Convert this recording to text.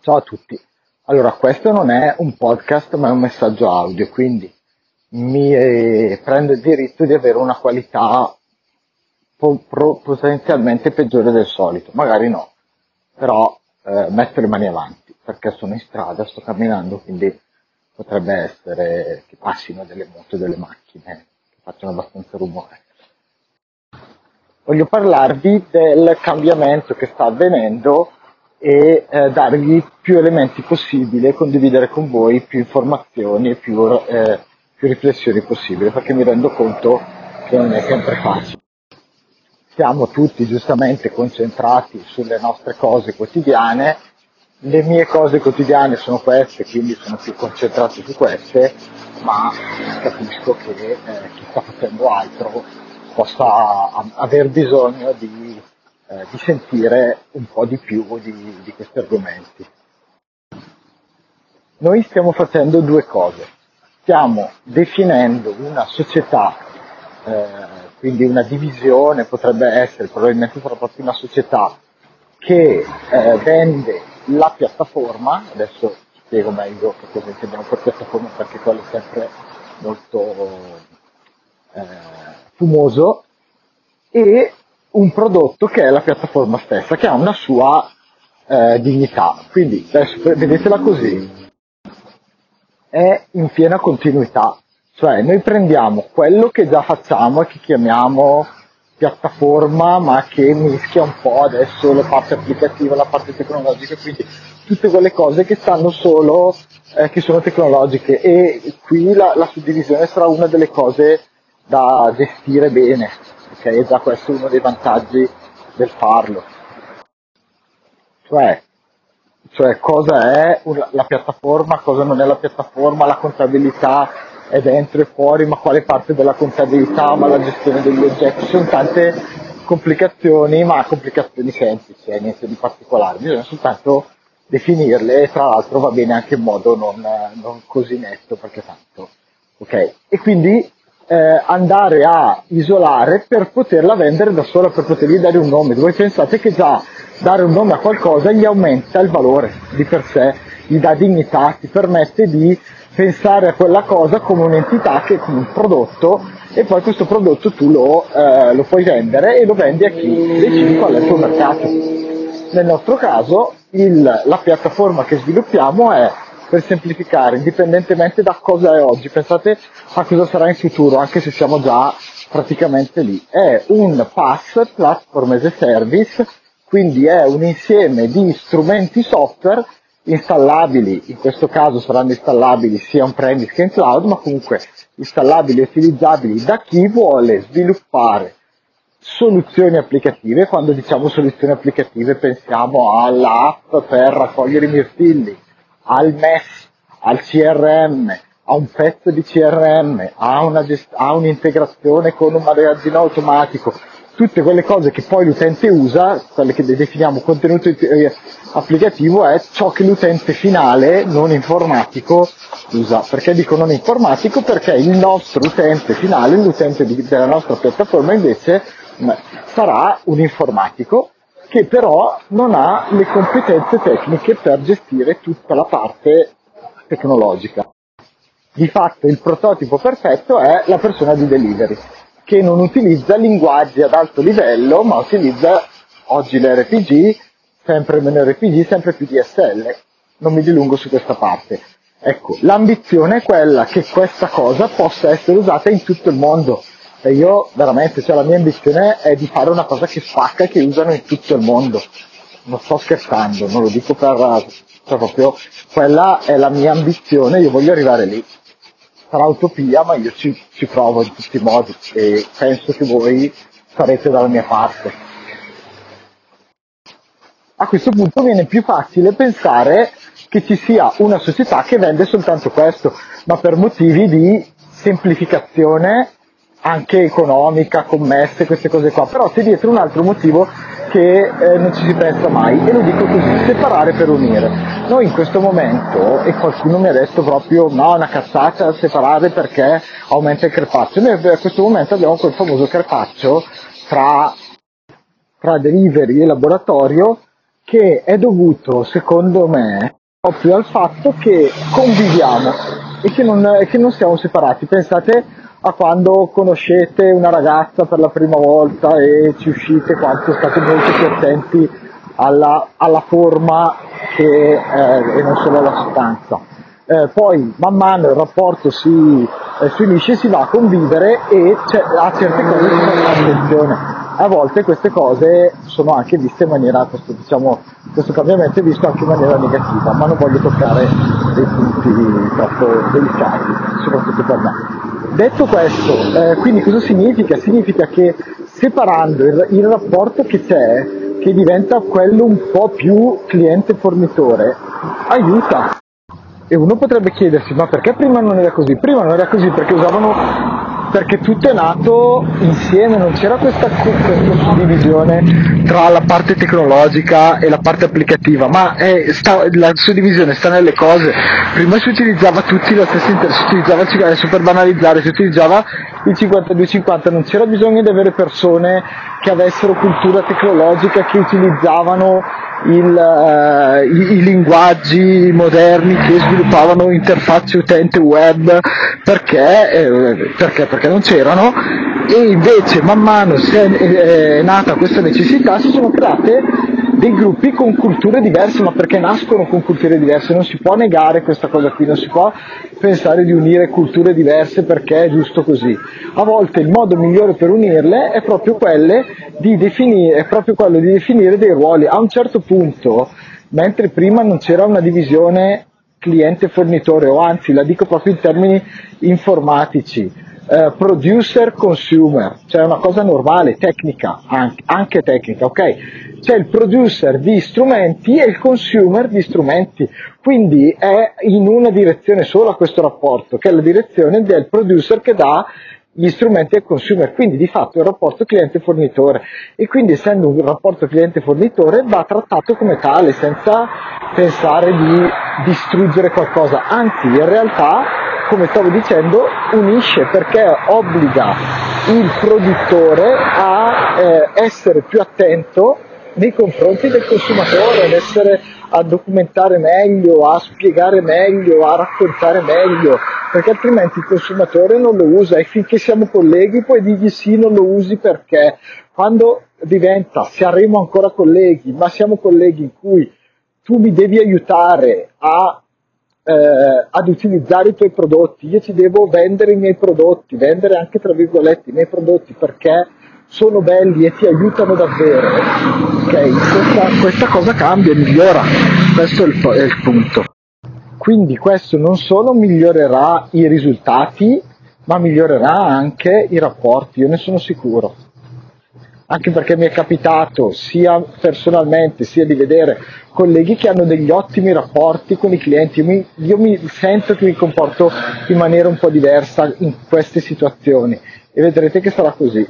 Ciao a tutti. Allora, questo non è un podcast ma è un messaggio audio, quindi mi eh, prendo il diritto di avere una qualità po- pro- potenzialmente peggiore del solito. Magari no, però eh, metto le mani avanti perché sono in strada, sto camminando, quindi potrebbe essere che passino delle moto, delle macchine che facciano abbastanza rumore. Voglio parlarvi del cambiamento che sta avvenendo e eh, darvi più elementi possibili e condividere con voi più informazioni e più, eh, più riflessioni possibili, perché mi rendo conto che non è sempre facile. Siamo tutti giustamente concentrati sulle nostre cose quotidiane, le mie cose quotidiane sono queste, quindi sono più concentrato su queste, ma capisco che eh, chi sta facendo altro possa aver bisogno di eh, di sentire un po' di più di, di questi argomenti. Noi stiamo facendo due cose. Stiamo definendo una società, eh, quindi una divisione, potrebbe essere, probabilmente proprio una società che eh, vende la piattaforma, adesso spiego meglio che cosa intendiamo per piattaforma perché quello è sempre molto eh, fumoso, e un prodotto che è la piattaforma stessa, che ha una sua eh, dignità. Quindi vedetela così, è in piena continuità, cioè noi prendiamo quello che già facciamo e che chiamiamo piattaforma ma che mischia un po' adesso la parte applicativa, la parte tecnologica, quindi tutte quelle cose che stanno solo, eh, che sono tecnologiche. E qui la, la suddivisione sarà una delle cose da gestire bene ok? E già questo è uno dei vantaggi del farlo. Cioè, cioè cosa è la piattaforma, cosa non è la piattaforma, la contabilità è dentro e fuori, ma quale parte della contabilità, ma la gestione degli oggetti, ci sono tante complicazioni, ma complicazioni semplici, eh, niente di particolare, bisogna soltanto definirle e tra l'altro va bene anche in modo non, non così netto perché tanto. Ok? E quindi eh, andare a isolare per poterla vendere da sola, per potergli dare un nome. Voi pensate che già dare un nome a qualcosa gli aumenta il valore di per sé, gli dà dignità, ti permette di pensare a quella cosa come un'entità che come un prodotto e poi questo prodotto tu lo, eh, lo puoi vendere e lo vendi a chi decidi qual è il tuo mercato. Nel nostro caso il, la piattaforma che sviluppiamo è per semplificare, indipendentemente da cosa è oggi, pensate a cosa sarà in futuro, anche se siamo già praticamente lì. È un PaaS, Platform as a Service, quindi è un insieme di strumenti software installabili, in questo caso saranno installabili sia on-premise che in cloud, ma comunque installabili e utilizzabili da chi vuole sviluppare soluzioni applicative. Quando diciamo soluzioni applicative pensiamo all'app per raccogliere i mirtilli, al MES, al CRM, a un pezzo di CRM, a, gest- a un'integrazione con un magazzino automatico, tutte quelle cose che poi l'utente usa, quelle che definiamo contenuto applicativo, è ciò che l'utente finale, non informatico, usa. Perché dico non informatico? Perché il nostro utente finale, l'utente di, della nostra piattaforma invece sarà un informatico che però non ha le competenze tecniche per gestire tutta la parte tecnologica. Di fatto il prototipo perfetto è la persona di delivery, che non utilizza linguaggi ad alto livello, ma utilizza oggi l'RPG, sempre meno RPG, sempre più DSL. Non mi dilungo su questa parte. Ecco, l'ambizione è quella che questa cosa possa essere usata in tutto il mondo, e io veramente, cioè la mia ambizione è di fare una cosa che spacca e che usano in tutto il mondo. Non sto scherzando, non lo dico per, cioè proprio, quella è la mia ambizione, io voglio arrivare lì. Sarà utopia, ma io ci, ci provo in tutti i modi e penso che voi sarete dalla mia parte. A questo punto viene più facile pensare che ci sia una società che vende soltanto questo, ma per motivi di semplificazione anche economica, commesse, queste cose qua, però c'è dietro un altro motivo che eh, non ci si pensa mai e lo dico così, separare per unire. Noi in questo momento, e qualcuno mi ha detto proprio no, una cazzata separare perché aumenta il crepaccio, noi a questo momento abbiamo quel famoso crepaccio tra, tra delivery e laboratorio che è dovuto, secondo me, proprio al fatto che conviviamo e che non, che non siamo separati. Pensate a quando conoscete una ragazza per la prima volta e ci uscite, quanto state molto più attenti alla, alla forma che, eh, e non solo alla sostanza. Eh, poi man mano il rapporto si eh, si unisce, si va a convivere e a certe cose si fa attenzione a volte queste cose sono anche viste in maniera, questo, diciamo, questo cambiamento è visto anche in maniera negativa, ma non voglio toccare dei punti troppo delicati, soprattutto per me. Detto questo, eh, quindi cosa significa? Significa che separando il, il rapporto che c'è, che diventa quello un po' più cliente-fornitore, aiuta. E uno potrebbe chiedersi, ma perché prima non era così? Prima non era così perché usavano perché tutto è nato insieme, non c'era questa, questa suddivisione tra la parte tecnologica e la parte applicativa, ma è, sta, la suddivisione sta nelle cose. Prima si utilizzava tutti la stessa interesse, si utilizzava adesso per banalizzare, si utilizzava il 52-50, non c'era bisogno di avere persone che avessero cultura tecnologica, che utilizzavano il, uh, i, i, linguaggi moderni che sviluppavano interfacce utente web perché, eh, perché, perché non c'erano. E invece man mano se è, è nata questa necessità si sono create dei gruppi con culture diverse, ma perché nascono con culture diverse, non si può negare questa cosa qui, non si può pensare di unire culture diverse perché è giusto così. A volte il modo migliore per unirle è proprio, di definire, è proprio quello di definire dei ruoli. A un certo punto, mentre prima non c'era una divisione cliente-fornitore, o anzi la dico proprio in termini informatici, eh, producer consumer, cioè una cosa normale, tecnica, anche, anche tecnica, ok? C'è il producer di strumenti e il consumer di strumenti, quindi è in una direzione sola questo rapporto, che è la direzione del producer che dà gli strumenti al consumer, quindi di fatto è un rapporto cliente-fornitore. E quindi essendo un rapporto cliente-fornitore va trattato come tale senza pensare di distruggere qualcosa, anzi in realtà come stavo dicendo unisce perché obbliga il produttore a eh, essere più attento nei confronti del consumatore, ad essere a documentare meglio, a spiegare meglio, a raccontare meglio, perché altrimenti il consumatore non lo usa e finché siamo colleghi poi digli sì, non lo usi perché? Quando diventa, saremo ancora colleghi, ma siamo colleghi in cui tu mi devi aiutare a, eh, ad utilizzare i tuoi prodotti, io ti devo vendere i miei prodotti, vendere anche tra virgolette i miei prodotti perché sono belli e ti aiutano davvero, ok? Questa, questa cosa cambia e migliora, questo è il, è il punto. Quindi questo non solo migliorerà i risultati, ma migliorerà anche i rapporti, io ne sono sicuro. Anche perché mi è capitato sia personalmente sia di vedere colleghi che hanno degli ottimi rapporti con i clienti. Io mi, io mi sento che mi comporto in maniera un po' diversa in queste situazioni e vedrete che sarà così.